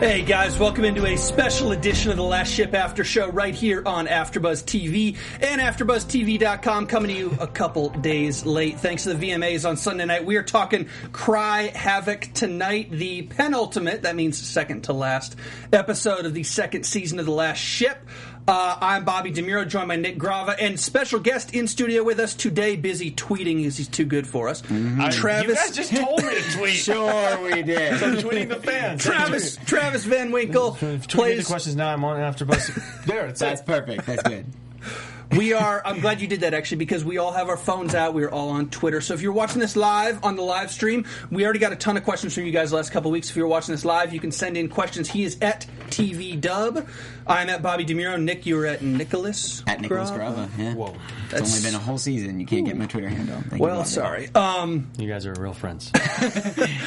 Hey guys, welcome into a special edition of the Last Ship After Show right here on AfterBuzz TV and AfterBuzzTV.com. Coming to you a couple days late, thanks to the VMAs on Sunday night. We are talking Cry Havoc tonight, the penultimate, that means second to last episode of the second season of the Last Ship. Uh, I'm Bobby DeMuro, joined by Nick Grava, and special guest in studio with us today, busy tweeting because he's too good for us. I- Travis, You guys just told me to tweet. Sure, we did. So I'm tweeting the fans. Travis, Travis Van Winkle Tweet me the plays. questions now. I'm on AfterBuzz. there, it's That's it. perfect. That's good. We are. I'm glad you did that actually because we all have our phones out. We are all on Twitter. So if you're watching this live on the live stream, we already got a ton of questions from you guys the last couple of weeks. If you're watching this live, you can send in questions. He is at TV Dub. I'm at Bobby DeMuro. Nick, you're at Nicholas. At Nicholas Grava. Grava. Yeah. Whoa. It's only been a whole season. You can't get my Twitter handle. Thank Well, Bobby. sorry. Um, You guys are real friends.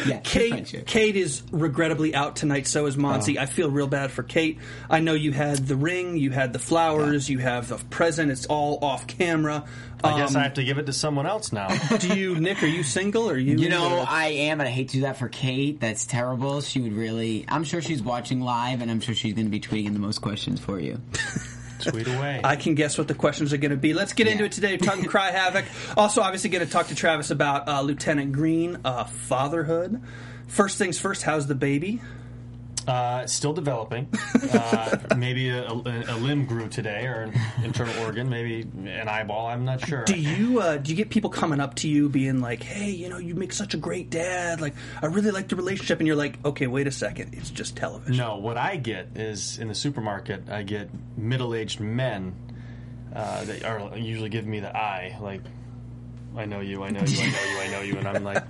Yeah, Kate. Kate is regrettably out tonight. So is Monty. I feel real bad for Kate. I know you had the ring, you had the flowers, you have the present. It's all off camera. I guess Um, I have to give it to someone else now. Do you, Nick? Are you single? Or are you? You know, I am, and I hate to do that for Kate. That's terrible. She would really. I'm sure she's watching live, and I'm sure she's going to be tweeting the most questions for you. Tweet away. I can guess what the questions are going to be. Let's get into it today. Talking Cry Havoc. Also, obviously, going to talk to Travis about uh, Lieutenant Green, uh, fatherhood. First things first. How's the baby? Uh, still developing. Uh, maybe a, a, a limb grew today, or an internal organ. Maybe an eyeball. I'm not sure. Do you uh, do you get people coming up to you being like, "Hey, you know, you make such a great dad. Like, I really like the relationship," and you're like, "Okay, wait a second. It's just television." No, what I get is in the supermarket, I get middle-aged men uh, that are usually giving me the eye, like, "I know you, I know you, I know you, I know you," and I'm like,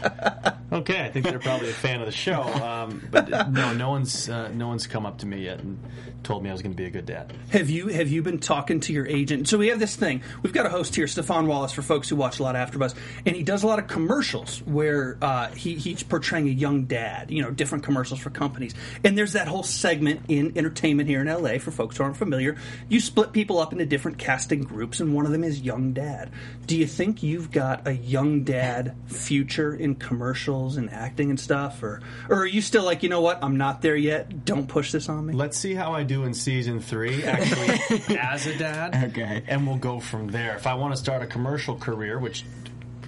"Okay, I think they're probably a fan of the show." Um, but no, no one's uh, no one's come up to me yet and told me I was going to be a good dad. Have you have you been talking to your agent? So we have this thing. We've got a host here, Stefan Wallace, for folks who watch a lot of AfterBuzz, and he does a lot of commercials where uh, he, he's portraying a young dad. You know, different commercials for companies. And there's that whole segment in entertainment here in LA for folks who aren't familiar. You split people up into different casting groups, and one of them is young dad. Do you think you've got a young dad future in commercials and acting and stuff, or or are you still like, you know what, I'm not there yet. Don't push this on me. Let's see how I do in season three, actually, as a dad. Okay. And we'll go from there. If I want to start a commercial career, which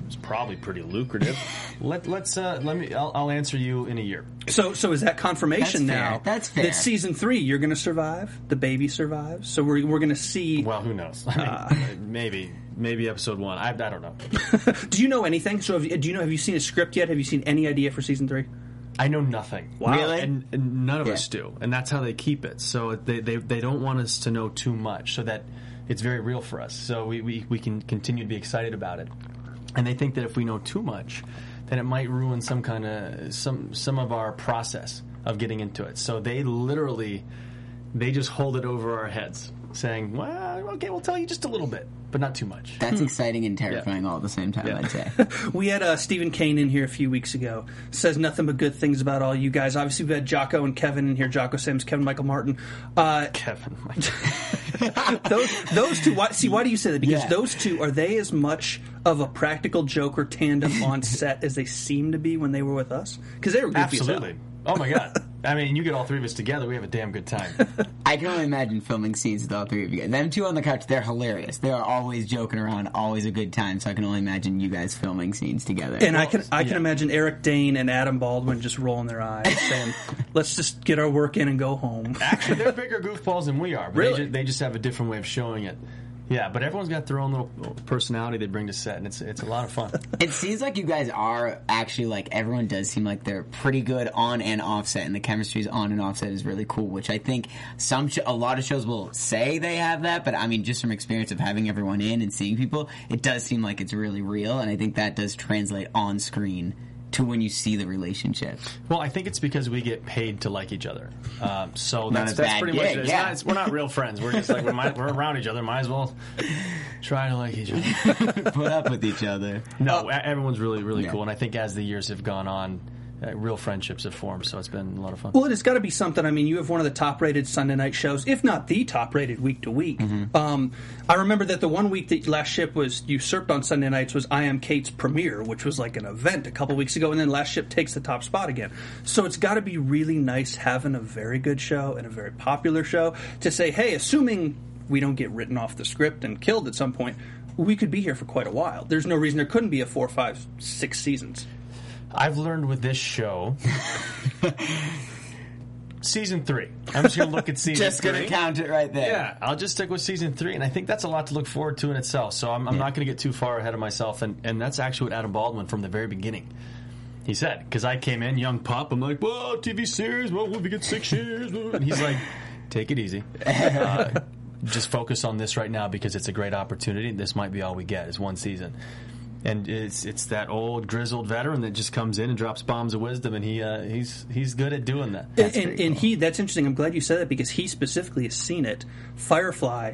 is probably pretty lucrative, let, let's uh, let me. I'll, I'll answer you in a year. So, so is that confirmation That's fair. now? That's fair. That season three, you're going to survive. The baby survives. So we're we're going to see. Well, who knows? I mean, Uh. maybe, maybe episode one. I, I don't know. do you know anything? So, have you, do you know? Have you seen a script yet? Have you seen any idea for season three? I know nothing. Wow. Really? And, and none of Yeah. us do, and that's how they keep it. So they, they they don't want us to know too much, so that it's very real for us. So we, we, we can continue to be excited about it. And they think that if we know too much, then it might ruin some kind of some some of our process of getting into it. So they literally they just hold it over our heads, saying, "Well, okay, we'll tell you just a little bit, but not too much." That's exciting and terrifying all at the same time. I'd say. We had uh, Stephen Kane in here a few weeks ago. Says nothing but good things about all you guys. Obviously, we've had Jocko and Kevin in here. Jocko Sims, Kevin Michael Martin. Uh, Kevin, those those two. Why, see, why do you say that? Because Yeah. those two are they as much of a practical joker tandem on set as they seem to be when they were with us? Because they were goofy as hell. absolutely. Oh my god! I mean, you get all three of us together, we have a damn good time. I can only imagine filming scenes with all three of you guys. Them two on the couch, they're hilarious. They are always joking around, always a good time. So I can only imagine you guys filming scenes together. And I can I can imagine Eric Dane and Adam Baldwin just rolling their eyes, saying, "Let's just get our work in and go home." Actually, they're bigger goofballs than we are. But Really? They just, they just have a different way of showing it. Yeah, but everyone's got their own little personality they bring to set, and it's it's a lot of fun. It seems like you guys are actually like everyone does seem like they're pretty good on and offset, and the chemistry's on and offset is really cool. Which I think some sh- a lot of shows will say they have that, but I mean, just from experience of having everyone in and seeing people, it does seem like it's really real, and I think that does translate on screen to when you see the relationship. Well, I think it's because we get paid to like each other. Um, so that's, that's pretty much it. It's yeah. not, it's, we're not real friends. We're just like we might, we're around each other. Might as well try to like each other. Put up with each other. No, e- everyone's really really Yeah. cool, and I think as the years have gone on, uh, real friendships have formed. So it's been a lot of fun. Well, it's got to be something. I mean, you have one of the top-rated Sunday night shows, if not the top-rated week to week. Um, I remember that the one week that Last Ship was usurped on Sunday nights was I Am Cait's premiere, which was like an event a couple weeks ago, and then Last Ship takes the top spot again. So it's got to be really nice having a very good show and a very popular show to say, hey, assuming we don't get written off the script and killed at some point. We could be here for quite a while. There's no reason there couldn't be a four, five, six seasons. I've learned with this show. season three. I'm just gonna look at season Just three. gonna count it right there. Yeah, I'll just stick with season three, and I think that's a lot to look forward to in itself. So I'm, I'm not going to get too far ahead of myself, and, and that's actually what Adam Baldwin from the very beginning he said because I came in young pup. I'm like, well, TV series, well, we'll be get six years, and he's like, take it easy. Uh, just focus on this right now because it's a great opportunity. This might be all we get is one season. And it's it's that old grizzled veteran that just comes in and drops bombs of wisdom, and he uh, he's he's good at doing that. and, and, and he that's interesting i'm glad you said that because he specifically has seen it firefly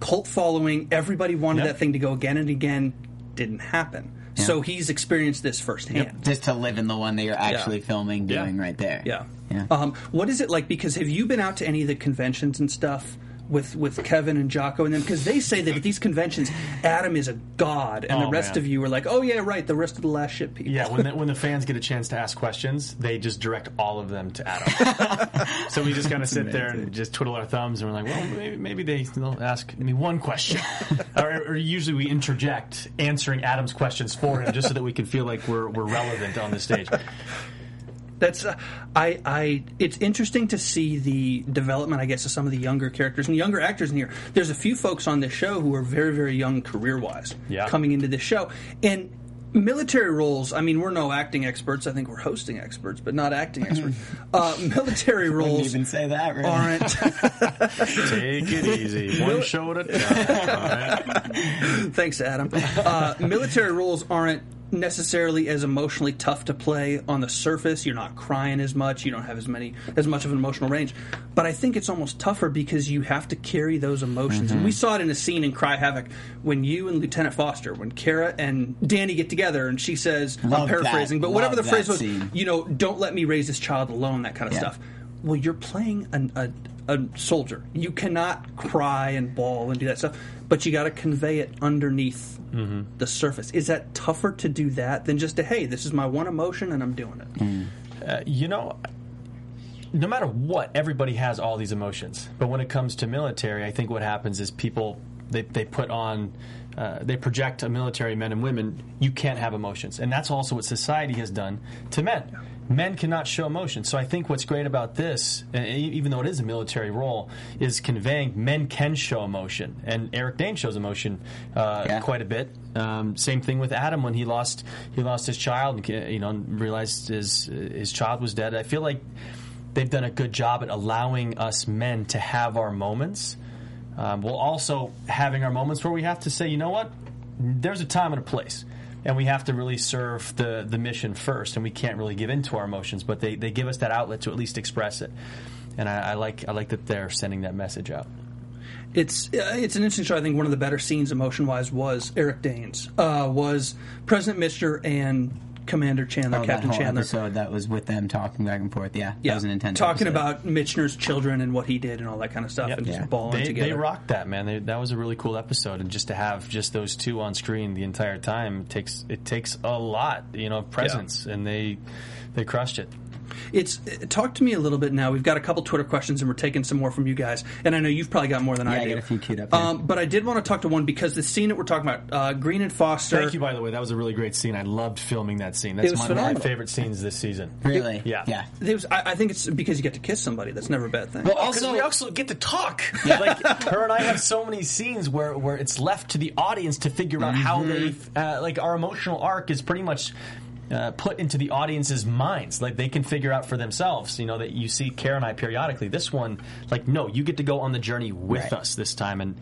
cult following everybody wanted Yep. that thing to go again and again didn't happen so he's experienced this firsthand Just to live in the one that you're actually filming, Yeah. doing right there. yeah, Yeah. Um, what is it like because have you been out to any of the conventions and stuff with with Kevin and Jocko and them because they say that at these conventions Adam is a god and the Oh, rest man. of you are like oh yeah right the rest of the last ship people Yeah, when the, when the fans get a chance to ask questions, they just direct all of them to Adam. so we just kind of sit there and just twiddle our thumbs, and we're like, well, maybe, maybe they, they'll ask me one question. or, or usually we interject answering Adam's questions for him, just so that we can feel like we're, we're relevant on the stage. That's uh, I I. It's interesting to see the development, I guess, of some of the younger characters and younger actors in here. There's a few folks on this show who are very very young career wise, Yeah. coming into this show and. Military roles. I mean, we're no acting experts. I think we're hosting experts, but not acting experts. Uh, military Wouldn't roles even say that, really. aren't. Take it easy, one show at a time. all right? Thanks, Adam. Uh, military roles aren't necessarily as emotionally tough to play on the surface. You're not crying as much. You don't have as many as much of an emotional range. But I think it's almost tougher because you have to carry those emotions. And we saw it in a scene in Cry Havoc when you and Lieutenant Foster, when Kara and Danny get together, and she says, "I'm paraphrasing, that. but whatever the phrase was, scene. you know, don't let me raise this child alone." That kind of Yeah. stuff. Well, you're playing an, a a soldier. You cannot cry and bawl and do that stuff, but you got to convey it underneath Mm-hmm. the surface. Is that tougher to do that than just to hey, this is my one emotion and I'm doing it? Mm. Uh, you know, no matter what, everybody has all these emotions. But when it comes to military, I think what happens is people they, they put on uh, they project a military men and women. You can't have emotions, and that's also what society has done to men. Men cannot show emotion. So I think what's great about this, even though it is a military role, is conveying men can show emotion, and Eric Dane shows emotion uh, Yeah. quite a bit. Um, same thing with Adam when he lost he lost his child, and you know realized his his child was dead. I feel like they've done a good job at allowing us men to have our moments, um, while also having our moments where we have to say, you know what, there's a time and a place. And we have to really serve the, the mission first, and we can't really give into our emotions. But they, they give us that outlet to at least express it, and I, I like I like that they're sending that message out. It's uh, it's an interesting show. I think one of the better scenes emotion wise was Eric Danes uh, was President Mister and Commander Chandler, Oh, that Captain whole Chandler. episode that was with them talking back and forth. Yeah, Yeah, that was an intense. talking episode. about Michener's children and what he did and all that kind of stuff, and just Yeah. balling They, together. they rocked that man. They, that was a really cool episode, and just to have just those two on screen the entire time takes it takes a lot, you know, of presence, and they they crushed it. It's uh, talk to me a little bit now. We've got a couple Twitter questions, and we're taking some more from you guys. And I know you've probably got more than I Yeah, I do. got a few queued up here. Um, but I did want to talk to one because the scene that we're talking about, uh, Green and Foster. Thank you, by the way. That was a really great scene. I loved filming that scene. That's was one of my favorite scenes this season. Really? Yeah. Yeah. It was, I, I think it's because you get to kiss somebody. That's never a bad thing. Well, Because also, we also get to talk. like her and I have so many scenes where, where it's left to the audience to figure out how they uh, like our emotional arc is pretty much uh, put into the audience's minds. Like they can figure out for themselves. You know that you see Kara and I periodically. This one, like no, you get to go on the journey with Right. us this time. And,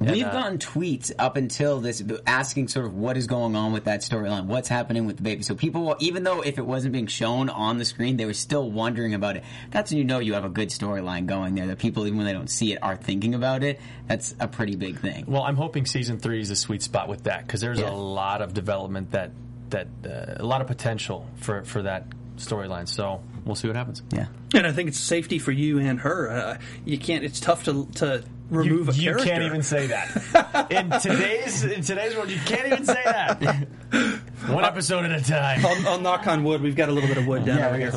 and, We've uh, gotten tweets up until this asking sort of what is going on with that storyline, what's happening with the baby. So people, even though if it wasn't being shown on the screen, they were still wondering about it. That's when you know you have a good storyline going there. That people, even when they don't see it, are thinking about it. That's a pretty big thing. Well, I'm hoping season three is a sweet spot with that because there's Yeah. a lot of development that that uh, a lot of potential for for that storyline. So we'll see what happens. Yeah. and I think it's safety for you and her. Uh, you can't. It's tough to to remove you, a you character. can't even say that in today's in today's world. You can't even say that. One episode at a time. I'll, I'll knock on wood. We've got a little bit of wood down over here.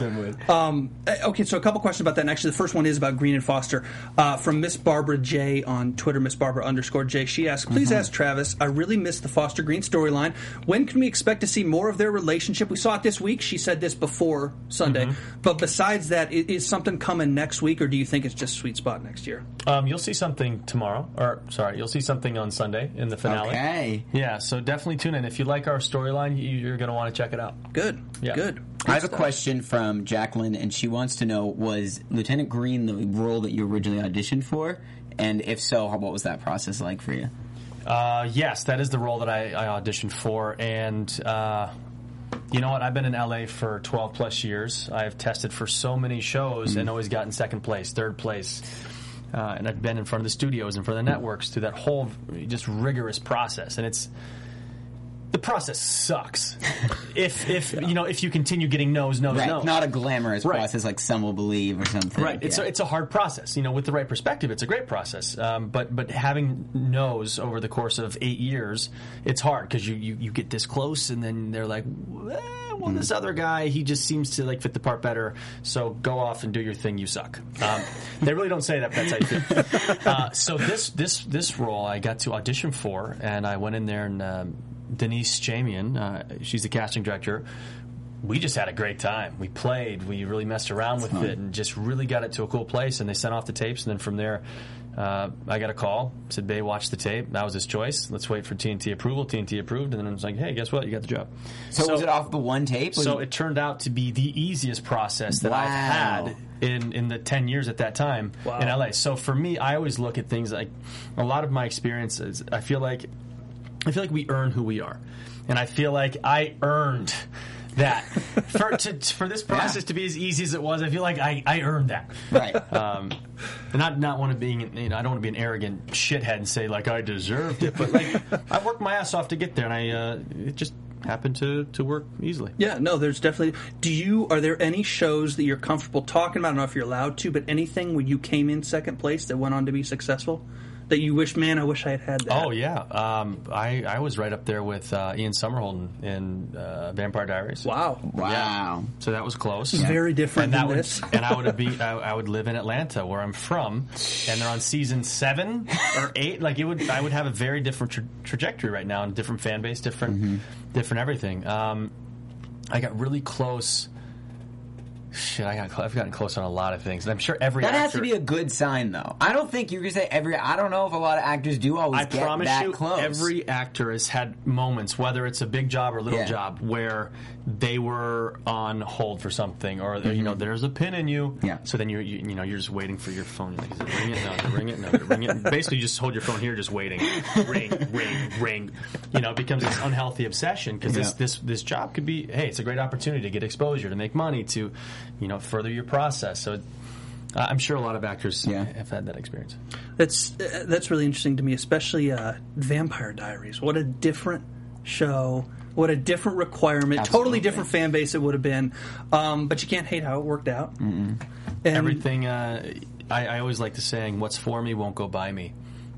Um, uh, okay, so a couple questions about that. And actually, the first one is about Green and Foster uh, from Miss Barbara J on Twitter. Miss Barbara underscore J. She asks, "Please ask Travis. I really miss the Foster Green storyline. When can we expect to see more of their relationship? We saw it this week. She said this before Sunday. But besides that, is, is something coming next week, or do you think it's just sweet spot next year? Um, you'll see something tomorrow, or sorry, you'll see something on Sunday in the finale. Okay. Yeah, so definitely tune in. If you like our storyline, you- you're going to want to check it out. Good. Yeah. Good. I have a question from Jacqueline, and she wants to know: Was Lieutenant Green the role that you originally auditioned for? And if so, what was that process like for you? Uh, yes, that is the role that I, I auditioned for, and uh, you know what? I've been in LA for 12 plus years. I've tested for so many shows and always gotten second place, third place. Uh, and I've been in front of the studios, and for the networks, through that whole just rigorous process. And it's the process sucks. if if you know if you continue getting no's, no's, Right, no's. not a glamorous Right. process like some will believe or something. Right. It's Yeah. a, it's a hard process. You know, with the right perspective, it's a great process. Um, but but having no's over the course of eight years, it's hard because you, you you get this close, and then they're like, well, well, this other guy, he just seems to like fit the part better. So go off and do your thing. You suck. Um, they really don't say that. But that's how you feel. Uh, so this this this role, I got to audition for, and I went in there and. Um, Denise Chamian, uh, she's the casting director we just had a great time. We played, we really messed around with it, and just really got it to a cool place. And they sent off the tapes, and then from there, uh, I got a call. Said, "Bay, watch the tape. That was his choice. Let's wait for TNT approval." TNT approved, and then I was like, "Hey, guess what? You got the job." so, was it off the one tape? So it turned out to be the easiest process that I've had in, in the 10 years at that time Wow. in LA. So for me, I always look at things like a lot of my experiences, I feel like I feel like we earn who we are. And I feel like I earned that. for to, for this process to be as easy as it was, I feel like I, I earned that. right. Um, and not not want to being you know I don't want to be an arrogant shithead and say like I deserved it, but like I worked my ass off to get there, and I uh, it just happened to to work easily. Yeah, no, there's definitely. Do you are there any shows that you're comfortable talking about? I don't know if you're allowed to, but anything when you came in second place that went on to be successful that you wish, man, I wish I had had that. Oh yeah, um, I I was right up there with uh, Ian Somerhalder in uh, Vampire Diaries. wow, wow. So that was close. very different and that than would, this. and I would be I, I would live in Atlanta where I'm from, and they're on season seven or eight. Like it would I would have a very different tra- trajectory right now, and different fan base, different Mm-hmm. different everything. Um, I got really close. Shit, I got cl- I've gotten close on a lot of things, and I'm sure every That has to be a good sign, though. I don't think you can say every. I don't know if a lot of actors do always I get promise that you, close. every actor has had moments, whether it's a big job or a little Yeah. job, where they were on hold for something, or you know, mm-hmm. there's a pin in you. Yeah. So then you you, you know you're just waiting for your phone. Like, is it ring it? No, it ring it? No, it ring it? Basically, you just hold your phone here, just waiting. Ring, ring, ring. You know, it becomes this unhealthy obsession because this this this job could be hey, it's a great opportunity to get exposure, to make money, to you know further your process. So. Uh, I'm sure a lot of actors Yeah. have had that experience. That's uh, that's really interesting to me, especially uh, Vampire Diaries. What a different show. What a different requirement. Totally different fan base it would have been. Um, but you can't hate how it worked out. And everything uh, I, I always like the saying what's for me won't go by me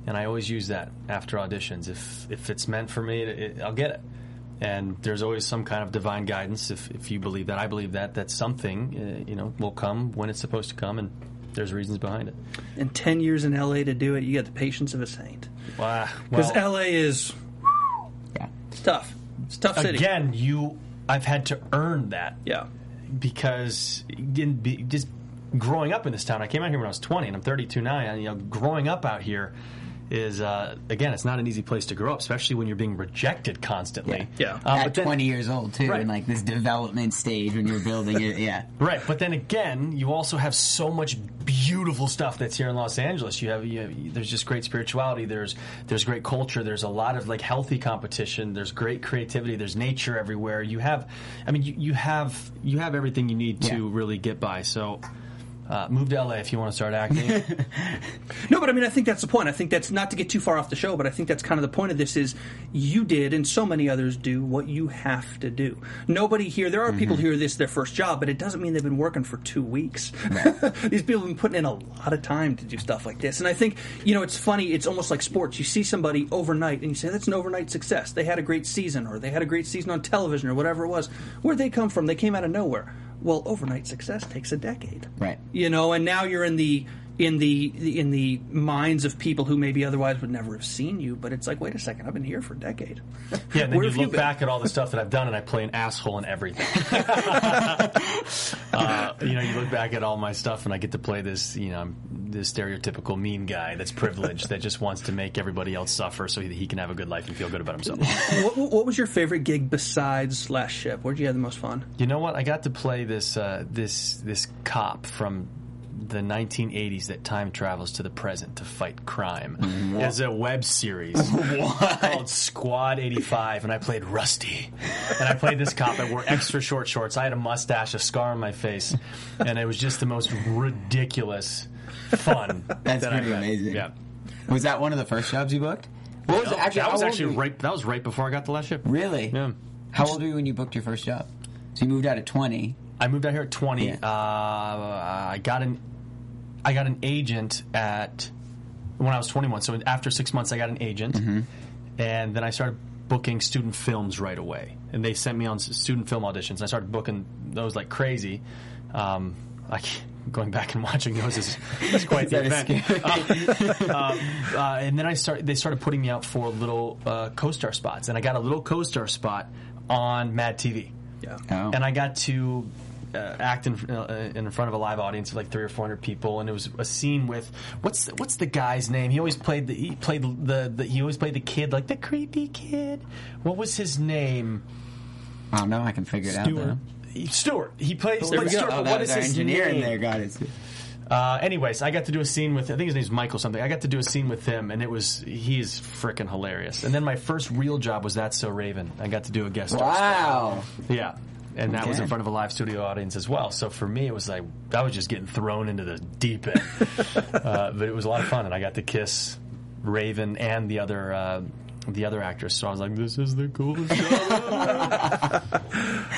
and i always use that after auditions if if it's meant for me it, it, i'll get it and there's always some kind of divine guidance. If, if you believe that, I believe that that something uh, you know will come when it's supposed to come, and there's reasons behind it. And ten years in LA to do it, you got the patience of a saint. Wow. Because Well, LA is Yeah. it's tough. It's tough city. again, you I've had to earn that Yeah. because be, just growing up in this town, I came out here when I was 20, and I'm 32 now. And, you know, growing up out here is uh, again, it's not an easy place to grow up, especially when you're being rejected constantly. Yeah. Uh, At then- 20 years old too, Right. in like this development stage when you're building it. Yeah. Right, but then again, you also have so much beautiful stuff that's here in Los Angeles. You have, you have there's just great spirituality. There's there's great culture. There's a lot of like healthy competition. There's great creativity. There's nature everywhere. You have, I mean, you, you have you have everything you need to Yeah. really get by. So. Uh, move to LA if you want to start acting. No, but I mean, I think that's the point. I think that's not to get too far off the show, but I think that's kind of the point of this: is you did, and so many others do, what you have to do. Nobody here. There are people Mm-hmm. here. This is their first job, but it doesn't mean they've been working for two weeks. These people have been putting in a lot of time to do stuff like this, and I think you know it's funny. It's almost like sports. You see somebody overnight, and you say that's an overnight success. They had a great season, or they had a great season on television, or whatever it was. Where'd they come from? They came out of nowhere. Well, overnight success takes a decade Right. you know and now you're in the in the in the minds of people who maybe otherwise would never have seen you but it's like wait a second i've been here for a decade Yeah, and then you have you look back at all the stuff that I've done, and I play an asshole in everything. uh, you know, you look back at all my stuff, and I get to play this, you know, this stereotypical mean guy that's privileged that just wants to make everybody else suffer so that he can have a good life and feel good about himself. what, what was your favorite gig besides last ship where'd you have the most fun You know what? I got to play this uh, this this cop from the 1980s that time travels to the present to fight crime. Mm-hmm. As a web series called Squad 85, and I played Rusty. And I played this cop. I wore extra short shorts. I had a mustache, a scar on my face, and it was just the most ridiculous fun. That's that pretty amazing. Yeah. Was that one of the first jobs you booked? What was it? Actually, that was actually right. That was right before I got the last ship. Really? Yeah. How old were you when you booked your first job? So you moved out at 20. I moved out here at 20. Yeah. Uh, I got an I got an agent at when I was 21. So after six months, I got an agent, Mm-hmm. and then I started booking student films right away. And they sent me on student film auditions. And I started booking those like crazy. Um, like going back and watching those is, is quite the That is event. Uh, uh, and then I started. They started putting me out for little uh, co-star spots, and I got a little co-star spot on Mad TV yeah Oh. and I got to uh, act in, uh, in front of a live audience of like three or four hundred people, and it was a scene with what's the, what's the guy's name? He always played the he played the, the he always played the kid like the creepy kid. What was his name? I don't know. I can figure it out. Stuart. Though. He- Stuart. He plays. There go. Stuart, Oh, that was our his engineer name? in there. Got it. Uh, anyways, I got to do a scene with I think his name's Michael something. I got to do a scene with him, and it was he's freaking hilarious. And then my first real job was That's So Raven. I got to do a guest star. Wow. Yeah. And that was in front of a live studio audience as well. So for me, it was like, I was just getting thrown into the deep end. uh, but it was a lot of fun, and I got to kiss Raven and the other. Uh, the other actress, so I was like, "This is the coolest job."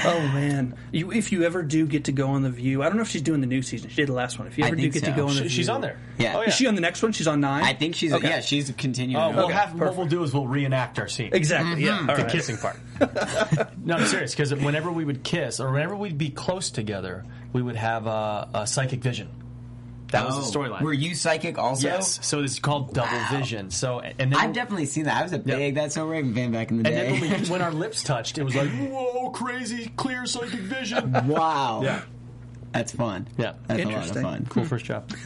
oh man you, if you ever do get to go on the view i don't know if she's doing the new season she did the last one if you I ever do think get so. to go on the She- view She's on there. Yeah. Oh, is she on the next one she's on nine I think she's Okay. yeah she's continuing. Oh, we'll Okay, have, what perfect. we'll do is we'll reenact our scene. exactly yeah mm-hmm. all the right. kissing part. no, I'm serious because whenever we would kiss or whenever we'd be close together, we would have a, a psychic vision. That was the Oh, storyline. Were you psychic also? Yes, so it's called double vision. So and then I've definitely seen that. I was a big That's So Raven fan back in the day. and then when, we, when our lips touched, it was like whoa, crazy, clear psychic vision. wow. Yeah. That's fun. Yeah. That's a lot of Interesting. fun. Cool first job.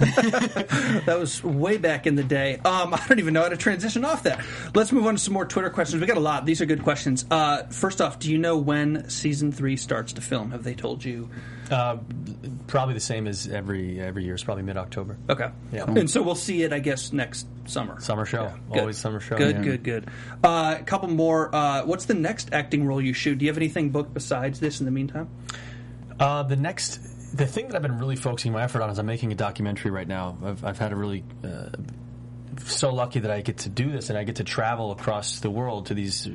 That was way back in the day. Um, I don't even know how to transition off that. Let's move on to some more Twitter questions. We got a lot. These are good questions. Uh, first off, do you know when season three starts to film? Have they told you? Uh, probably the same as every every year. It's probably mid October. Okay. Yeah. And so we'll see it, I guess, next summer. Summer show. Good. Always summer show. Good, yeah. good, good. Uh, a couple more. Uh, what's the next acting role you shoot? Do you have anything booked besides this in the meantime? Uh, the next, the thing that I've been really focusing my effort on is I'm making a documentary right now. I've, I've had a really uh, so lucky that I get to do this and I get to travel across the world to these uh,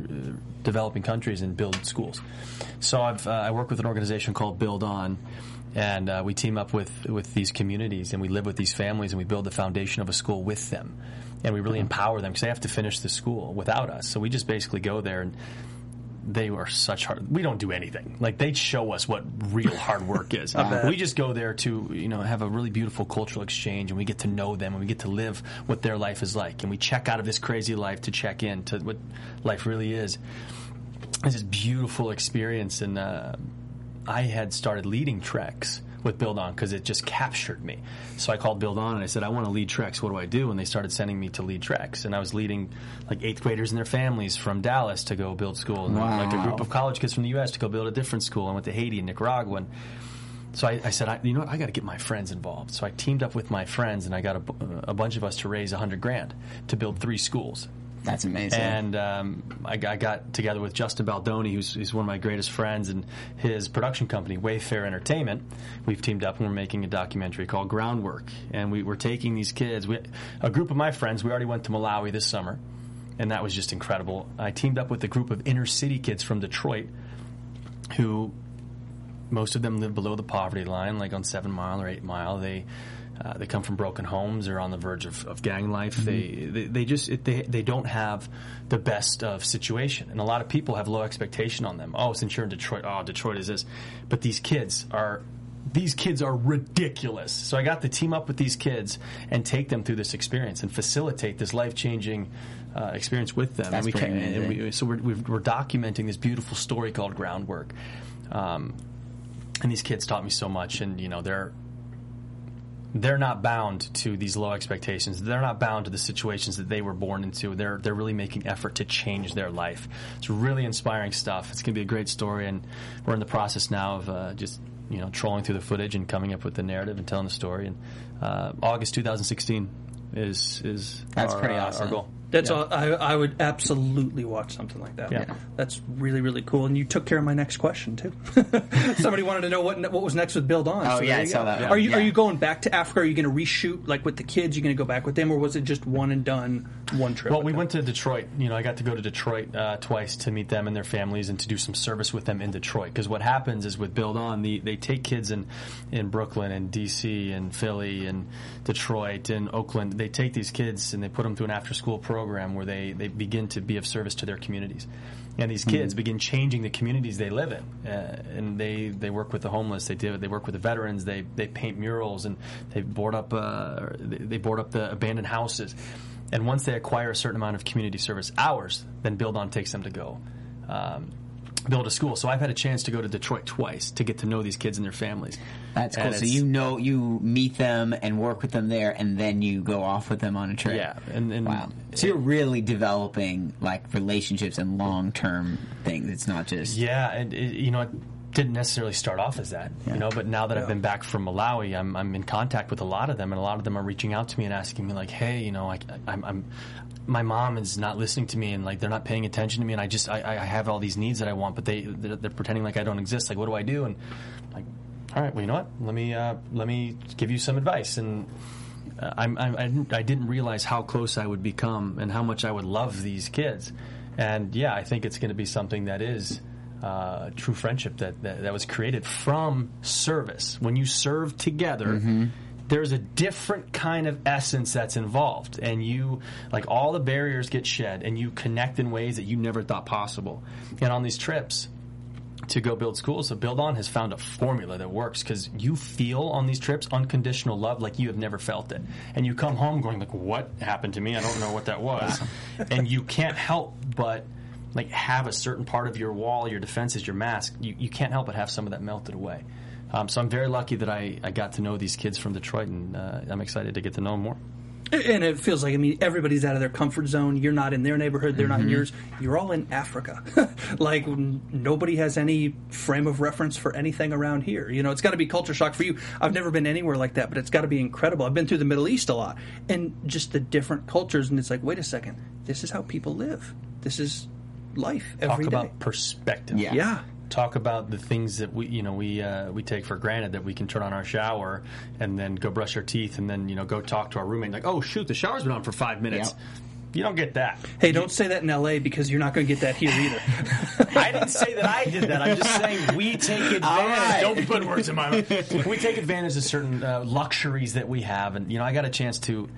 developing countries and build schools. So I've uh, I work with an organization called Build On. And uh, we team up with, with these communities, and we live with these families, and we build the foundation of a school with them, and we really empower them because they have to finish the school without us. So we just basically go there and they are such hard. We don't do anything. Like they show us what real hard work is. we just go there to you know have a really beautiful cultural exchange, and we get to know them, and we get to live what their life is like, and we check out of this crazy life to check in to what life really is. It's this beautiful experience, and uh, I had started leading treks with Build On because it just captured me. So I called Build On and I said, I want to lead treks. What do I do? And they started sending me to lead treks, and I was leading like eighth graders and their families from Dallas to go build school, and Wow. like a group of college kids from the U.S. to go build a different school. I went to Haiti and Nicaragua. And, so I, I said, I, you know what? I got to get my friends involved. So I teamed up with my friends, and I got a, a bunch of us to raise a hundred grand to build three schools. That's amazing. And um, I, I got together with Justin Baldoni, who's, who's one of my greatest friends, and his production company, Wayfarer Entertainment. We've teamed up and we're making a documentary called Groundwork. And we, we're taking these kids, we, a group of my friends, we already went to Malawi this summer, and that was just incredible. I teamed up with a group of inner city kids from Detroit who most of them live below the poverty line, like on Seven Mile or Eight Mile. They uh, they come from broken homes. They're on the verge of, of gang life. They, they they just it, they they don't have the best of situation, and a lot of people have low expectation on them. Oh, since you're in Detroit, oh Detroit is this, but these kids are. These kids are ridiculous. So I got to team up with these kids and take them through this experience and facilitate this life changing uh, experience with them. That's and we can, and we, so we're, we've- we're documenting this beautiful story called Groundwork. Um, and these kids taught me so much and you know they're they're not bound to these low expectations. They're not bound to the situations that they were born into. They're they're really making effort to change their life. It's really inspiring stuff. It's going to be a great story and we're in the process now of uh, just you know trolling through the footage and coming up with the narrative and telling the story. And uh, August 2016 is is That's our, pretty uh, awesome. our goal That's Yeah. all. I, I would absolutely watch something like that. Yeah. That's really really cool. And you took care of my next question too. Somebody wanted to know what what was next with Build On. Oh, so yeah, I saw go. that. Are you Yeah. are you going back to Africa? Are you going to reshoot like with the kids? Are You going to go back with them, or was it just one and done, one trip? Well, we them? went to Detroit. You know, I got to go to Detroit uh, twice to meet them and their families and to do some service with them in Detroit. Because what happens is with Build On, the, they take kids in, in Brooklyn and D.C. and Philly and Detroit and Oakland. They take these kids and they put them through an after school program where they, they begin to be of service to their communities. And these kids begin changing the communities they live in, uh, and they, they work with the homeless. They do they work with the veterans. They they paint murals and they board up uh, they, they board up the abandoned houses. And once they acquire a certain amount of community service hours, then Build On takes them to go um, build a school. So I've had a chance to go to Detroit twice to get to know these kids and their families. That's cool. And So you know, you meet them and work with them there, and then you go off with them on a trip. Yeah, and, and Wow. So you're really developing like relationships and long term things. It's not just Yeah, and it, you know, it didn't necessarily start off as that, you know. But now that I've been back from Malawi, I'm I'm in contact with a lot of them, and a lot of them are reaching out to me and asking me like, "Hey, you know, I, I'm, I'm my mom is not listening to me, and like they're not paying attention to me, and I just I, I have all these needs that I want, but they they're, they're pretending like I don't exist. Like, what do I do? And like, all right, well, you know what? Let me uh, let me give you some advice and. Uh, I'm, I'm, I, didn't, I didn't realize how close I would become and how much I would love these kids. And yeah, I think it's going to be something that is uh, true friendship that, that, that was created from service. When you serve together, there's a different kind of essence that's involved. And you, like, all the barriers get shed and you connect in ways that you never thought possible. And on these trips, to go build schools. So Build On has found a formula that works because you feel on these trips unconditional love like you have never felt it, and you come home going like, "What happened to me? I don't know what that was," and you can't help but like have a certain part of your wall, your defenses, your mask. You, you can't help but have some of that melted away. Um, so I'm very lucky that I, I got to know these kids from Detroit, and uh, I'm excited to get to know them more. And it feels like I mean everybody's out of their comfort zone. You're not in their neighborhood. They're Mm-hmm. not in yours. You're all in Africa. like n- nobody has any frame of reference for anything around here. You know, it's got to be culture shock for you. I've never been anywhere like that, but it's got to be incredible. I've been through the Middle East a lot, and just the different cultures. And it's like, wait a second, this is how people live. This is life Talk every day. about perspective. Yeah. yeah. Talk about the things that we you know we uh, we take for granted that we can turn on our shower and then go brush our teeth and then you know go talk to our roommate like oh shoot the shower's been on for five minutes you don't get that Hey, don't say that in L.A. because you're not going to get that here either. I didn't say that I did that I'm just saying we take advantage right. don't put words in my mouth we take advantage of certain uh, luxuries that we have and you know I got a chance to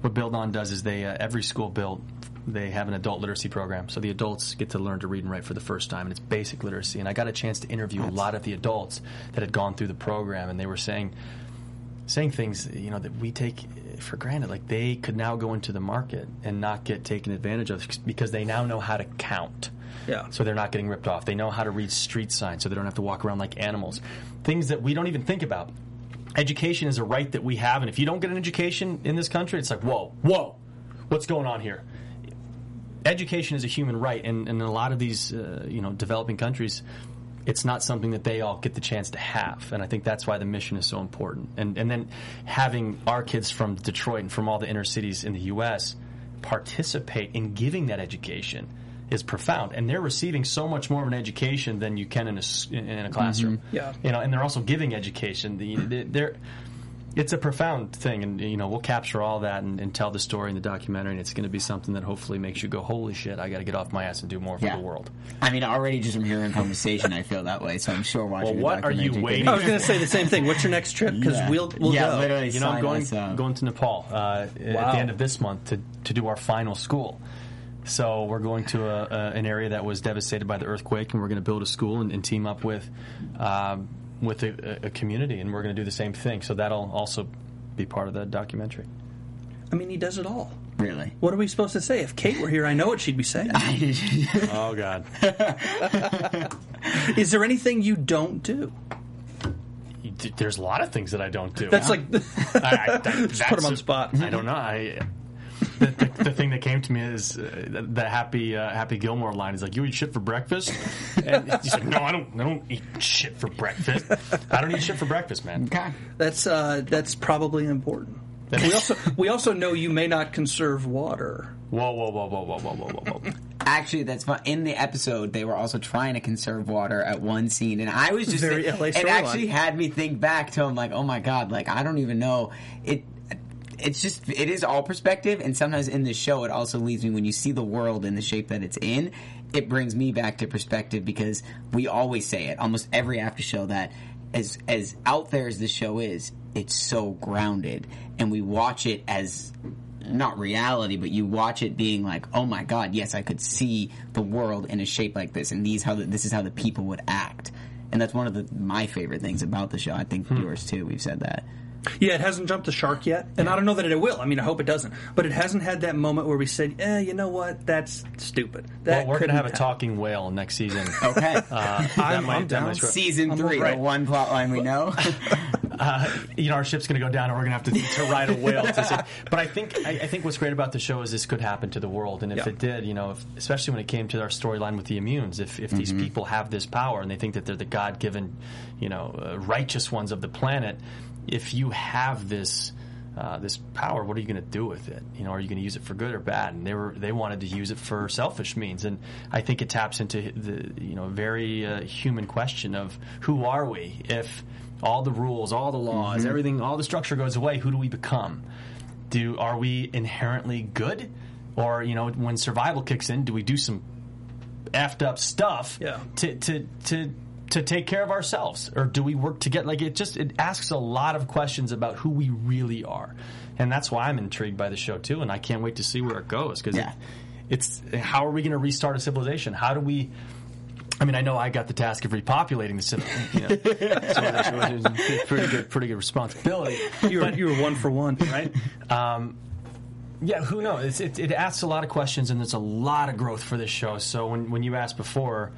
what Build On does is they uh, every school built they have an adult literacy program, so the adults get to learn to read and write for the first time, and it's basic literacy. And I got a chance to interview a lot of the adults that had gone through the program, and they were saying saying things you know that we take for granted. Like they could now go into the market and not get taken advantage of because they now know how to count. Yeah. So they're not getting ripped off. They know how to read street signs, so they don't have to walk around like animals. Things that we don't even think about. Education is a right that we have, and if you don't get an education in this country, it's like, whoa, whoa, what's going on here? Education is a human right, and, and in a lot of these, uh, you know, developing countries, it's not something that they all get the chance to have. And I think that's why the mission is so important. And, and then having our kids from Detroit and from all the inner cities in the U.S. participate in giving that education is profound. And they're receiving so much more of an education than you can in a, in a classroom. Yeah. You know, and they're also giving education. The, they're, it's a profound thing, and you know we'll capture all that and, and tell the story in the documentary, and it's going to be something that hopefully makes you go, "Holy shit! I got to get off my ass and do more for Yeah. the world." I mean, already just from hearing conversation, I feel that way. So I'm sure watching. Well, the what are you documentary waiting I was going to say the same thing. What's your next trip? Because Yeah. we'll we'll yeah, go. literally. You know, I'm going going to Nepal uh, at the end of this month to to do our final school. So we're going to a, a, an area that was devastated by the earthquake, and we're going to build a school and, and team up with um, with a, a community, and we're going to do the same thing. So that'll also be part of the documentary. I mean, he does it all. Really? What are we supposed to say? If Kate were here, I know what she'd be saying. Oh God. Is there anything you don't do? There's a lot of things that I don't do. That's like I, I, that, Just put him on the spot. I don't know. I the, the, the thing that came to me is uh, the, the happy uh, Happy Gilmore line is like, "You eat shit for breakfast," and he's like, "No, I don't. I don't eat shit for breakfast. I don't eat shit for breakfast, man." Okay. that's uh, that's probably important. We also we also know you may not conserve water. Whoa, whoa, whoa, whoa, whoa, whoa, whoa, whoa, whoa. Actually, that's fun. In the episode, they were also trying to conserve water at one scene, and I was just Very it, LA it storyline. actually had me think back to. I'm like, oh my god, like I don't even know it. It's just it is all perspective, and sometimes in the show, it also leaves me when you see the world in the shape that it's in. It brings me back to perspective because we always say it almost every after show that as as out there as the show is, it's so grounded, and we watch it as not reality, but you watch it being like, oh my god, yes, I could see the world in a shape like this, and these how the, this is how the people would act, and that's one of the my favorite things about the show. I think hmm. yours too. We've said that. Yeah, it hasn't jumped the shark yet, and I don't know that it will. I mean, I hope it doesn't. But it hasn't had that moment where we said, "Eh, you know what? That's stupid." That Well, we're gonna couldn't have a talking whale next season. Okay, Uh, that I'm- might- I'm down. might season I'm three, right. the one plot line we know. you know, our ship's going to go down, and we're going to have to, to ride a whale. To say, but I think I, I think what's great about the show is this could happen to the world, and if Yeah. it did, you know, if, especially when it came to our storyline with the immunes, if if these people have this power and they think that they're the God given, you know, uh, righteous ones of the planet, if you have this. Uh, this power, what are you going to do with it? You know, are you going to use it for good or bad? And they were they wanted to use it for selfish means, and I think it taps into the you know very uh, human question of who are we if all the rules, all the laws, everything, all the structure goes away. Who do we become? Do are we inherently good, or you know, when survival kicks in, do we do some effed up stuff Yeah. to to to to take care of ourselves, or do we work together? Like it just it asks a lot of questions about who we really are, and that's why I'm intrigued by the show too, and I can't wait to see where it goes because Yeah. it's how are we going to restart a civilization? How do we? I mean, I know I got the task of repopulating the civil, you know, civilization, a pretty good, pretty good responsibility. You were, you were one for one. right? Um, yeah, who knows? It's, it, it asks a lot of questions, and there's a lot of growth for this show. So when when you asked before,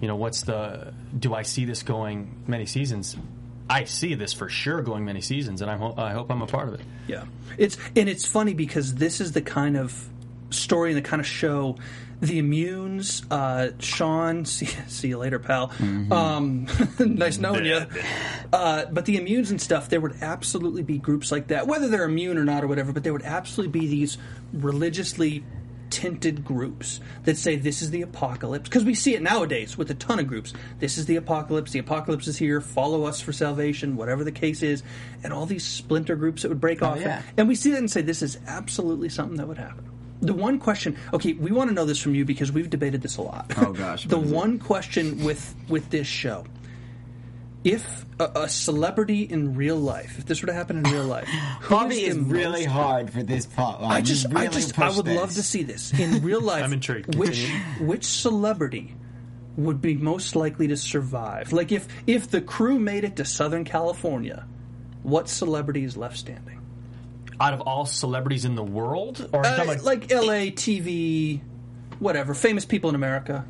you know, what's the? Do I see this going many seasons? I see this for sure going many seasons, and I'm, ho- I hope I'm a part of it. Yeah, it's and it's funny because this is the kind of story and the kind of show. The Immunes, uh, Sean, see, see you later, pal. Um, nice knowing you. Uh, but the Immunes and stuff, there would absolutely be groups like that, whether they're immune or not or whatever. But there would absolutely be these religiously tinted groups that say this is the apocalypse because we see it nowadays with a ton of groups. This is the apocalypse. The apocalypse is here. Follow us for salvation whatever the case is. And all these splinter groups that would break oh, off yeah. and we see that and say this is absolutely something that would happen. The one question okay we want to know this from you because we've debated this a lot. Oh, gosh, the what is it? one question with with this show if a, a celebrity in real life, if this were to happen in real life, who Bobby is is the really most- hard for this plot line. I just, really I just, I pushed would love to see this in real life. I'm intrigued. Which, which celebrity would be most likely to survive? Like, if if the crew made it to Southern California, what celebrity is left standing? Out of all celebrities in the world, or Uh, talking about like L.A. TV, whatever, famous people in America.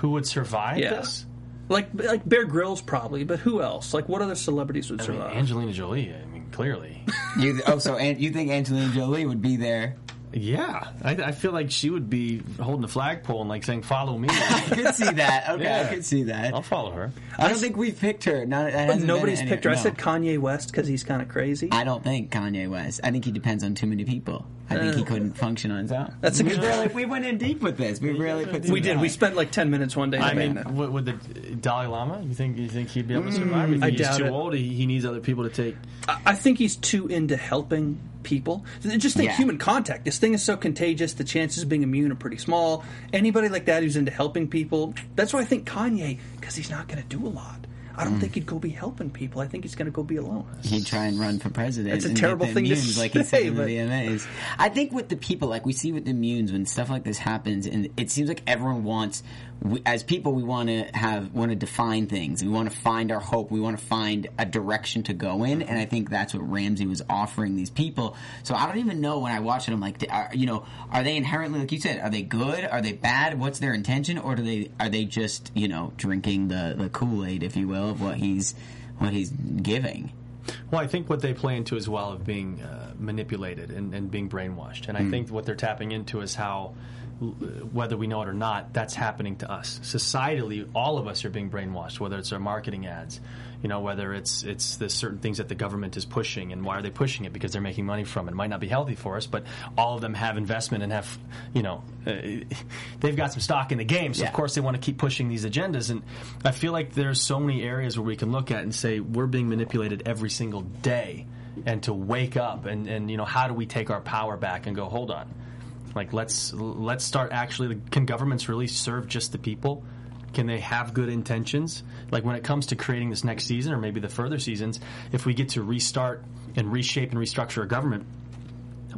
who would survive Yeah. this? Like like Bear Grylls probably, but who else? Like what other celebrities would I mean, survive? Angelina Jolie. I mean, clearly. You, oh, so An- you think Angelina Jolie would be there? Yeah, I, I feel like she would be holding a flagpole and like saying, "Follow me." I could see that. Okay, Yeah. I could see that. I'll follow her. I don't think we've picked her. Not, but hasn't nobody's been picked her. I said Kanye West because he's kind of crazy. I don't think Kanye West. I think he depends on too many people. I think he Uh, couldn't function on his own. That's a we good- really we went in deep with this. We really put. some we did. We spent like ten minutes one day. I mean, it. would, would the Dalai Lama? You think you think he'd be able to survive? You think I he's too it. old. He, he needs other people to take. I- I think he's too into helping people. Just think Yeah. human contact. This thing is so contagious. The chances of being immune are pretty small. Anybody like that who's into helping people. That's why I think Kanye, because he's not going to do a lot. I Mm. don't think he'd go be helping people. I think he's going to go be alone. He'd try and run for president. That's a terrible thing to immunes, like he say, said in the but- VMAs. I think with the people, like we see with the immunes, when stuff like this happens, and it seems like everyone wants, we, as people, we want to have, want to define things. We want to find our hope. We want to find a direction to go in, and I think that's what Ramsey was offering these people. So I don't even know when I watch it. I'm like, are, you know, are they inherently, like you said, are they good? Are they bad? What's their intention, or do they are they just, you know, drinking the the Kool Aid, if you will, of what he's what he's giving? Well, I think what they play into as well of being uh, manipulated and, and being brainwashed, and I think what they're tapping into is how, whether we know it or not, that's happening to us societally. All of us are being brainwashed, whether it's our marketing ads, you know, whether it's it's the certain things that the government is pushing, and why are they pushing it? Because they're making money from it. It might not be healthy for us, but all of them have investment and have, you know, uh, they've got some stock in the game. So Yeah. of course they want to keep pushing these agendas, and I feel like there's so many areas where we can look at and say we're being manipulated every single day, and to wake up and and you know how do we take our power back and go hold on, like let's let's start actually can governments really serve just the people? Can they have good intentions? Like when it comes to creating this next season or maybe the further seasons, if we get to restart and reshape and restructure a government,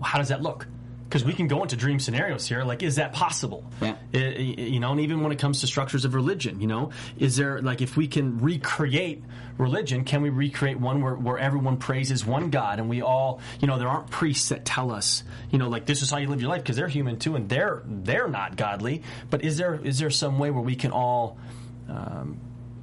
how does that look? Because we can go into dream scenarios here. Like, is that possible? Yeah. I- I- you know, and even when it comes to structures of religion, you know, is there like if we can recreate religion, can we recreate one where, where everyone praises one God and we all, you know, there aren't priests that tell us, you know, like this is how you live your life because they're human too and they're they're not godly. But is there is there some way where we can all um,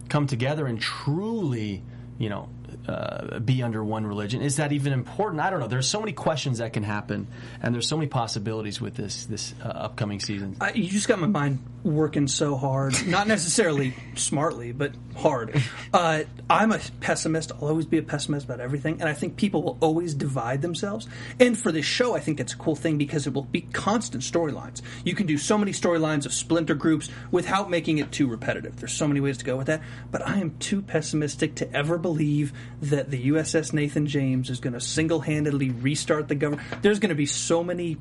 come together and truly, you know, uh, be under one religion? Is that even important? I don't know. There's so many questions that can happen, and there's so many possibilities with this this uh, upcoming season. I, you just got my mind working so hard. Not necessarily smartly, but hard. Uh, I'm a pessimist. I'll always be a pessimist about everything, and I think people will always divide themselves. And for this show, I think it's a cool thing because it will be constant storylines. You can do so many storylines of splinter groups without making it too repetitive. There's so many ways to go with that. But I am too pessimistic to ever believe that the USS Nathan James is going to single-handedly restart the government. There's going to be so many.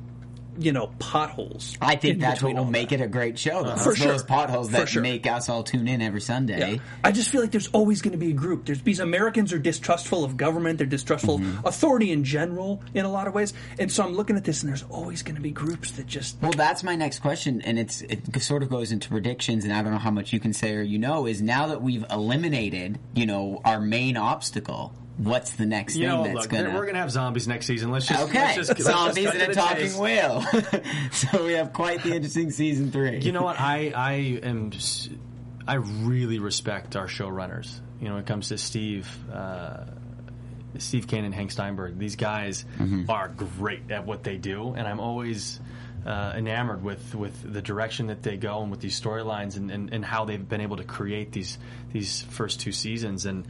You know, potholes. I think that's what will make that. it a great show. Those, For sure. those potholes that sure. make us all tune in every Sunday. Yeah. I just feel like there's always going to be a group. There's because Americans are distrustful of government. They're distrustful Mm-hmm. of authority in general in a lot of ways. And so I'm looking at this, and there's always going to be groups that just. Well, that's my next question, and it's it sort of goes into predictions, and I don't know how much you can say or you know. Is now that we've eliminated, you know, our main obstacle, what's the next You thing know, that's look, gonna? we're gonna have zombies next season. Let's just okay, let's just, zombies and a talking chase. whale. so we have quite the interesting season three. You know what? I I am I really respect our showrunners. You know, when it comes to Steve. Uh, Steve Kane and Hank Steinberg. These guys are great at what they do, and I'm always uh, enamored with, with the direction that they go and with these storylines and, and, and how they've been able to create these these first two seasons. And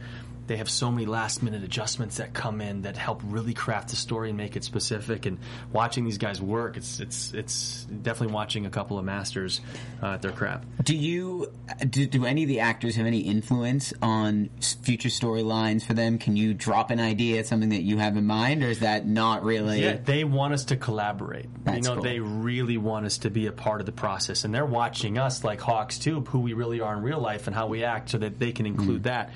they have so many last minute adjustments that come in that help really craft the story and make it specific. And watching these guys work, it's it's it's definitely watching a couple of masters uh, at their craft. Do you do, do any of the actors have any influence on future storylines for them? Can you drop an idea, something that you have in mind, or is that not really? Yeah, they want us to collaborate. That's you know, cool. they really want us to be a part of the process, and they're watching us like hawks too, who we really are in real life and how we act, so that they can include Mm. that.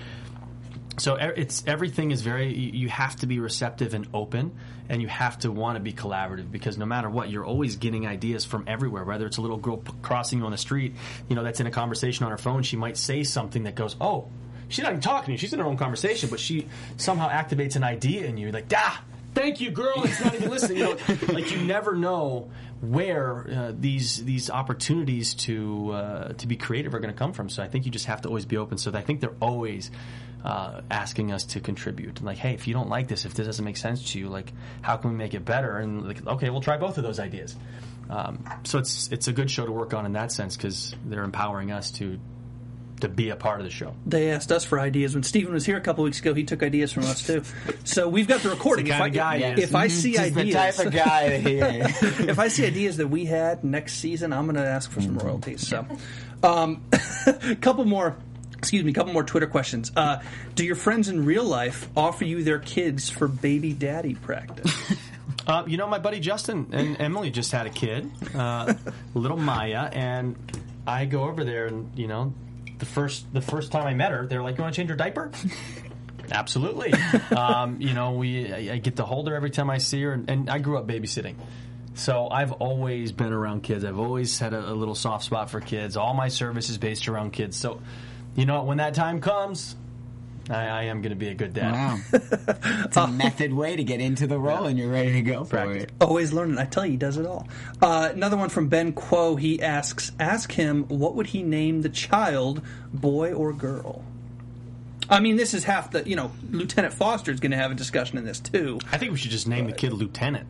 So it's everything is very you have to be receptive and open and you have to want to be collaborative because no matter what you're always getting ideas from everywhere whether it's a little girl p- crossing you on the street you know that's in a conversation on her phone she might say something that goes oh she's not even talking to you she's in her own conversation but she somehow activates an idea in you like ah thank you girl it's not even listening you know? Like you never know where uh, these these opportunities to uh, to be creative are going to come from so I think you just have to always be open so I think they're always uh, asking us to contribute. Like, hey, if you don't like this, if this doesn't make sense to you, like, how can we make it better? And like, okay, we'll try both of those ideas. Um, so it's it's a good show to work on in that sense because they're empowering us to to be a part of the show. They asked us for ideas when Steven was here a couple weeks ago. He took ideas from us too. So we've got the recording. It's the if kinda I, guy he if is. I see Just the ideas, type of guy that he is. if I see ideas that we had next season, I'm going to ask for some royalties. So, um, a couple more. Excuse me, a couple more Twitter questions. Uh, do your friends in real life offer you their kids for baby daddy practice? Uh, you know, my buddy Justin and Emily just had a kid, uh, little Maya, and I go over there, and you know, the first the first time I met her, they're like, "You want to change your diaper?" Absolutely. um, you know, we I, I get to hold her every time I see her, and, and I grew up babysitting. So I've always been around kids. I've always had a, a little soft spot for kids. All my service is based around kids. So, you know, what, when that time comes, I, I am going to be a good dad. Wow. it's a method way to get into the role, and you're ready to go for Practice. it. Always learning. I tell you, he does it all. Uh, another one from Ben Quo. He asks, ask him, what would he name the child, boy or girl? I mean, this is half the, you know, Lieutenant Foster is going to have a discussion in this too. I think we should just name the kid Lieutenant.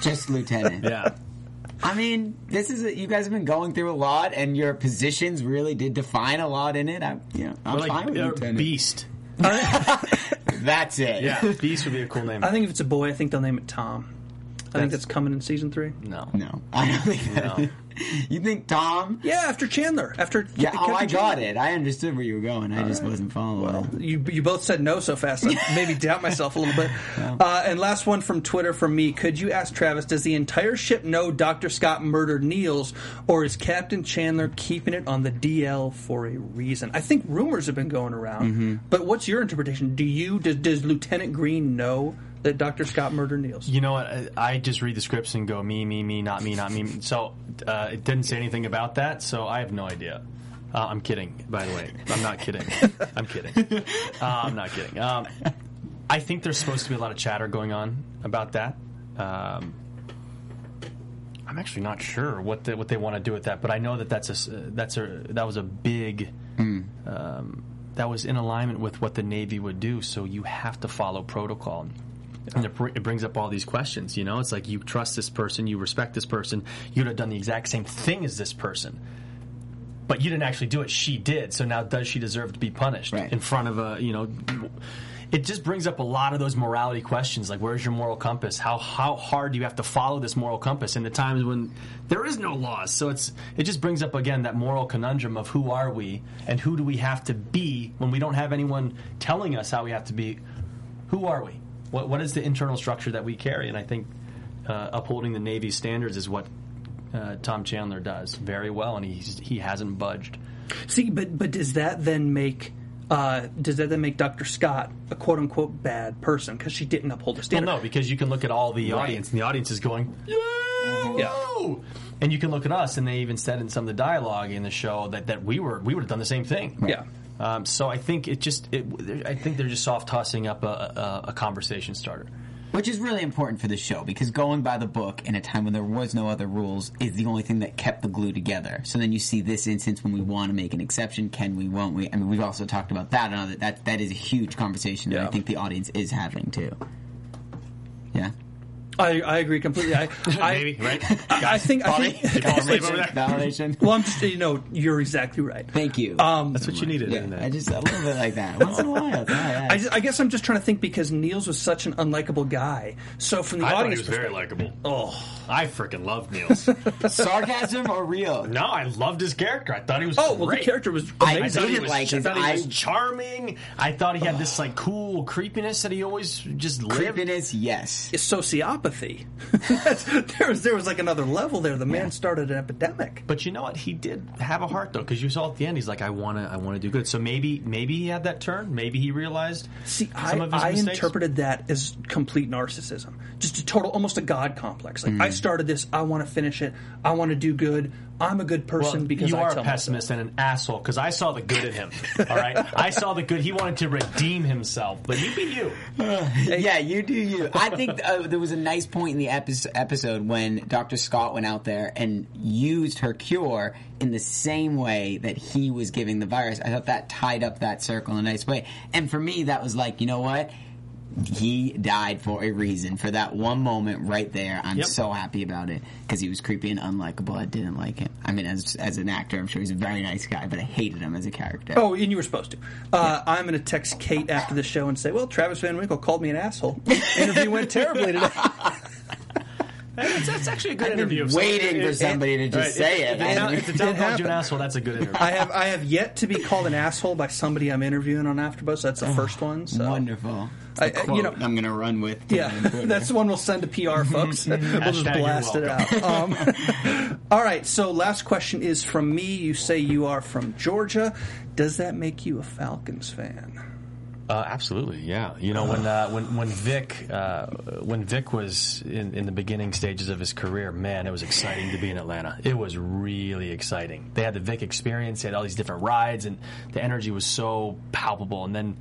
Just lieutenant. Yeah. I mean, this is a, you guys have been going through a lot, and your positions really did define a lot in it. I, you know, I'm Or fine with uh, lieutenant. Beast. That's it. Yeah, Beast would be a cool name. I think if it's a boy, I think they'll name it Tom. I think That's- that's coming in season three. no. No, I don't think that. No. you think Tom? Yeah, after Chandler. After Yeah. Oh, I Captain got Chandler. it. I understood where you were going. I just wasn't following. You, you both said no so fast. I maybe doubt myself a little bit. Uh, and last one from Twitter from me. Could you ask Travis, does the entire ship know Dr. Scott murdered Niels, or is Captain Chandler keeping it on the DL for a reason? I think rumors have been going around. Mm-hmm. But what's your interpretation? Do you, does, does Lieutenant Green know that Dr. Scott murdered Niels? You know what? I, I just read the scripts and go me, me, me, not me, not me. So uh, it didn't say anything about that. So I have no idea. Uh, I'm kidding, by the way. I'm not kidding. I'm kidding. Uh, I'm not kidding. Um, I think there's supposed to be a lot of chatter going on about that. Um, I'm actually not sure what the, what they want to do with that, but I know that that's a s- that's a that was a big um, that was in alignment with what the Navy would do. So you have to follow protocol. And it, br- it brings up all these questions. You know, it's like you trust this person, you respect this person, you'd have done the exact same thing as this person, but you didn't actually do it. She did. So now, does she deserve to be punished Right. in front of a you know? It just brings up a lot of those morality questions, like where's your moral compass? How how hard do you have to follow this moral compass in the times when there is no laws? So it's it just brings up again that moral conundrum of who are we and who do we have to be when we don't have anyone telling us how we have to be. Who are we? What what is the internal structure that we carry? And I think uh, upholding the Navy standards is what uh, Tom Chandler does very well, and he's he hasn't budged. See, but but does that then make uh, does that then make Dr. Scott a quote unquote bad person because she didn't uphold the Well, standard? no, because you can look at all the Right. audience, and the audience is going, yeah, Yeah. And you can look at us, and they even said in some of the dialogue in the show that, that we were we would have done the same thing. Yeah. Um, so I think it just it, I think they're just soft tossing up a, a, a conversation starter. Which is really important for the show because going by the book in a time when there was no other rules is the only thing that kept the glue together. So then you see this instance when we want to make an exception, can we, won't we? I mean, we've also talked about that. And other, that that is a huge conversation that Yeah. I think the audience is having too. Yeah. I, I agree completely. I, I, Maybe right? I think I think. Validation. Validation. Well, I'm just you know you're exactly right. Thank you. Um, That's what you needed. yeah. I just a little bit like that once in a while. Yeah, I, just, I guess I'm just trying to think because Niels was such an unlikable guy. So from the I thought he audience was very perspective- likable. Oh, I freaking loved Niels. Sarcasm or real? no, I loved his character. I thought he was oh well, great. the character was I I amazing. thought he didn't was, like I his thought he was eye- charming. I thought he had this like cool creepiness that he always just lived. Creepiness, yes. It's sociopathy. Apathy. There was there was like another level there. The man started an epidemic. But you know what? He did have a heart though, because you saw at the end, he's like, "I want to, I want to do good." So maybe, maybe he had that turn. Maybe he realized See, some I, of his I interpreted that as complete narcissism, just a total, almost a god complex. Like I hmm. started this, I want to finish it, I want to do good. I'm a good person Well, because you I are tell a pessimist myself. and an asshole because I saw the good in him. All right, I saw the good. He wanted to redeem himself, but you be you. yeah, you do you. I think uh, there was a nice point in the episode when Dr. Scott went out there and used her cure in the same way that he was giving the virus. I thought that tied up that circle in a nice way. And for me, that was like, you know what? He died for a reason. For that one moment right there, I'm Yep. so happy about it because he was creepy and unlikable. I didn't like him. I mean, as as an actor, I'm sure he's a very nice guy, but I hated him as a character. Oh, and you were supposed to. Uh, I'm going to text Cait after the show and say, "Well, Travis Van Winkle called me an asshole. Interview went terribly today." That's, that's actually a good I've been interview. If waiting somebody- for if- somebody to just right, say if, it. If, the town- if the It called you an asshole, that's a good interview. I have I have yet to be called an asshole by somebody I'm interviewing on AfterBuzz. That's the first one. So Wonderful. I, you know, I'm going to run with. Yeah, that's the one we'll send to PR folks. we'll just blast it out. Um, all right, so last question is from me. You say you are from Georgia. Does that make you a Falcons fan? Uh, absolutely, yeah. You know when uh, when when Vick uh, when Vick was in, in the beginning stages of his career, man, it was exciting to be in Atlanta. It was really exciting. They had the Vick experience, they had all these different rides, and the energy was so palpable. And then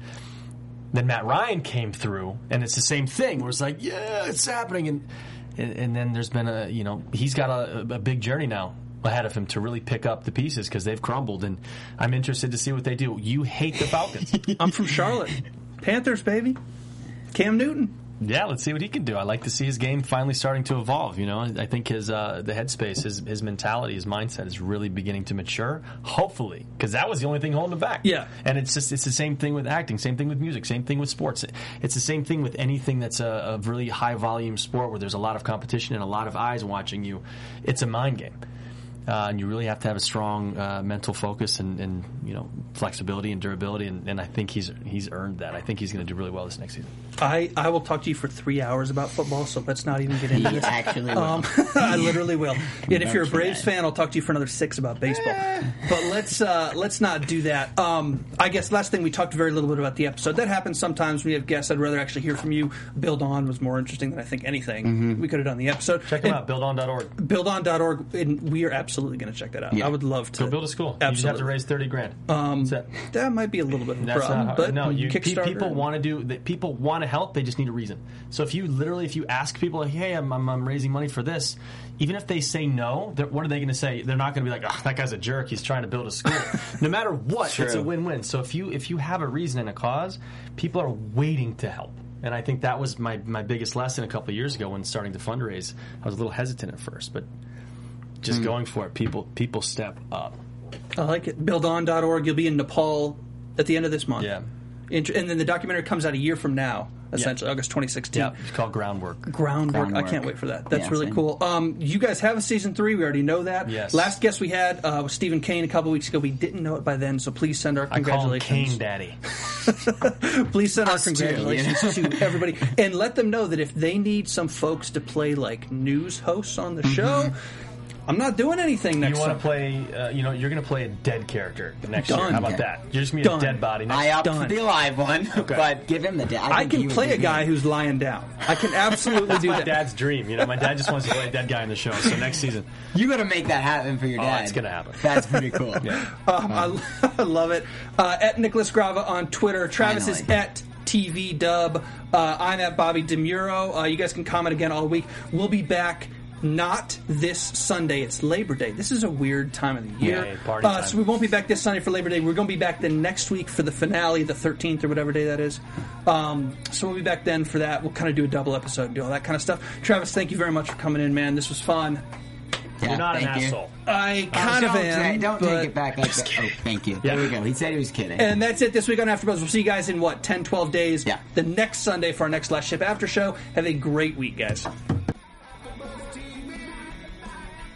then Matt Ryan came through, and it's the same thing. Where it's like, yeah, it's happening, and and, and then there's been a you know he's got a, a big journey now ahead of him to really pick up the pieces because they've crumbled, and I'm interested to see what they do. You hate the Falcons. I'm from Charlotte. Panthers, baby. Cam Newton. Yeah, let's see what he can do. I like to see his game finally starting to evolve. You know, I think his uh, the headspace, his his mentality, his mindset is really beginning to mature. Hopefully, because that was the only thing holding him back. Yeah. and it's just it's the same thing with acting, same thing with music, same thing with sports. It's the same thing with anything that's a, a really high volume sport where there's a lot of competition and a lot of eyes watching you. It's a mind game. Uh, and you really have to have a strong uh, mental focus and, and you know flexibility and durability, and, and I think he's he's earned that. I think he's going to do really well this next season. I, I will talk to you for three hours about football, so let's not even get into He this. actually. Um, I literally will. And if you're a Braves that. fan, I'll talk to you for another six about baseball. But let's uh, let's not do that. Um, I guess last thing we talked very little bit about the episode. That happens sometimes when we have guests. I'd rather actually hear from you. Build on was more interesting than I think anything Mm-hmm. we could have done the episode. Check them And out, buildon.org. Buildon.org, and we are absolutely going to check that out. Yeah. I would love to Go build a school. You just have to raise thirty grand. Um, That's, that might be a little bit of a That's problem, not, but no. You, Kickstarter. people want to do. that. People want to help. They just need a reason. So if you literally, if you ask people, like, "Hey, I'm, I'm, I'm raising money for this," even if they say no, what are they going to say? They're not going to be like, "Oh, that guy's a jerk. He's trying to build a school." no matter what, it's a win-win. So if you if you have a reason and a cause, people are waiting to help. And I think that was my, my biggest lesson a couple of years ago when starting to fundraise. I was a little hesitant at first, but just Hmm. going for it. People people step up. I like it. Buildon.org. You'll be in Nepal at the end of this month. Yeah. And then the documentary comes out a year from now, essentially, August 2016. Yeah, it's called groundwork. Groundwork. I can't wait for that. That's Yeah, really same. cool. Um, you guys have a season three. We already know that. Yes. Last guest we had uh, was Stephen Kane a couple weeks ago. We didn't know it by then, so please send our I call him congratulations. Kane Daddy. Please send our Us too, congratulations to everybody, and let them know that if they need some folks to play like news hosts on the show, I'm not doing anything next. You want to play? Uh, you know, you're going to play a dead character next year. How about that? You're just going to be a Done. dead body. Next I opt Done. for the live one, but give him the. dead. I think can would play be a guy good. who's lying down. I can absolutely do my that. dad's dream. You know, my dad just wants to play a dead guy in the show. So next season, You got to make that happen for your Oh, dad. it's gonna happen. That's pretty cool. Um, I, I love it. Uh, at Nicholas Grava on Twitter. Travis is Finally. at TV Dub. Uh, I'm at Bobby DeMuro. Uh, you guys can comment again all week. We'll be back. Not this Sunday. It's Labor Day. This is a weird time of the year. Yay, party uh, so we won't be back this Sunday for Labor Day. We're going to be back the next week for the finale, the 13th or whatever day that is. Um, so we'll be back then for that. We'll kind of do a double episode and do all that kind of stuff. Travis, thank you very much for coming in, man. This was fun. Yeah, you're not an thank you. asshole. I kind of don't am. don't take it back like that. Oh, thank you. There we go. He said he was kidding. And that's it this week on AfterBuzz. We'll see you guys in what 10, 12 days. Yeah. The next Sunday for our next Last Ship After Show. Have a great week, guys.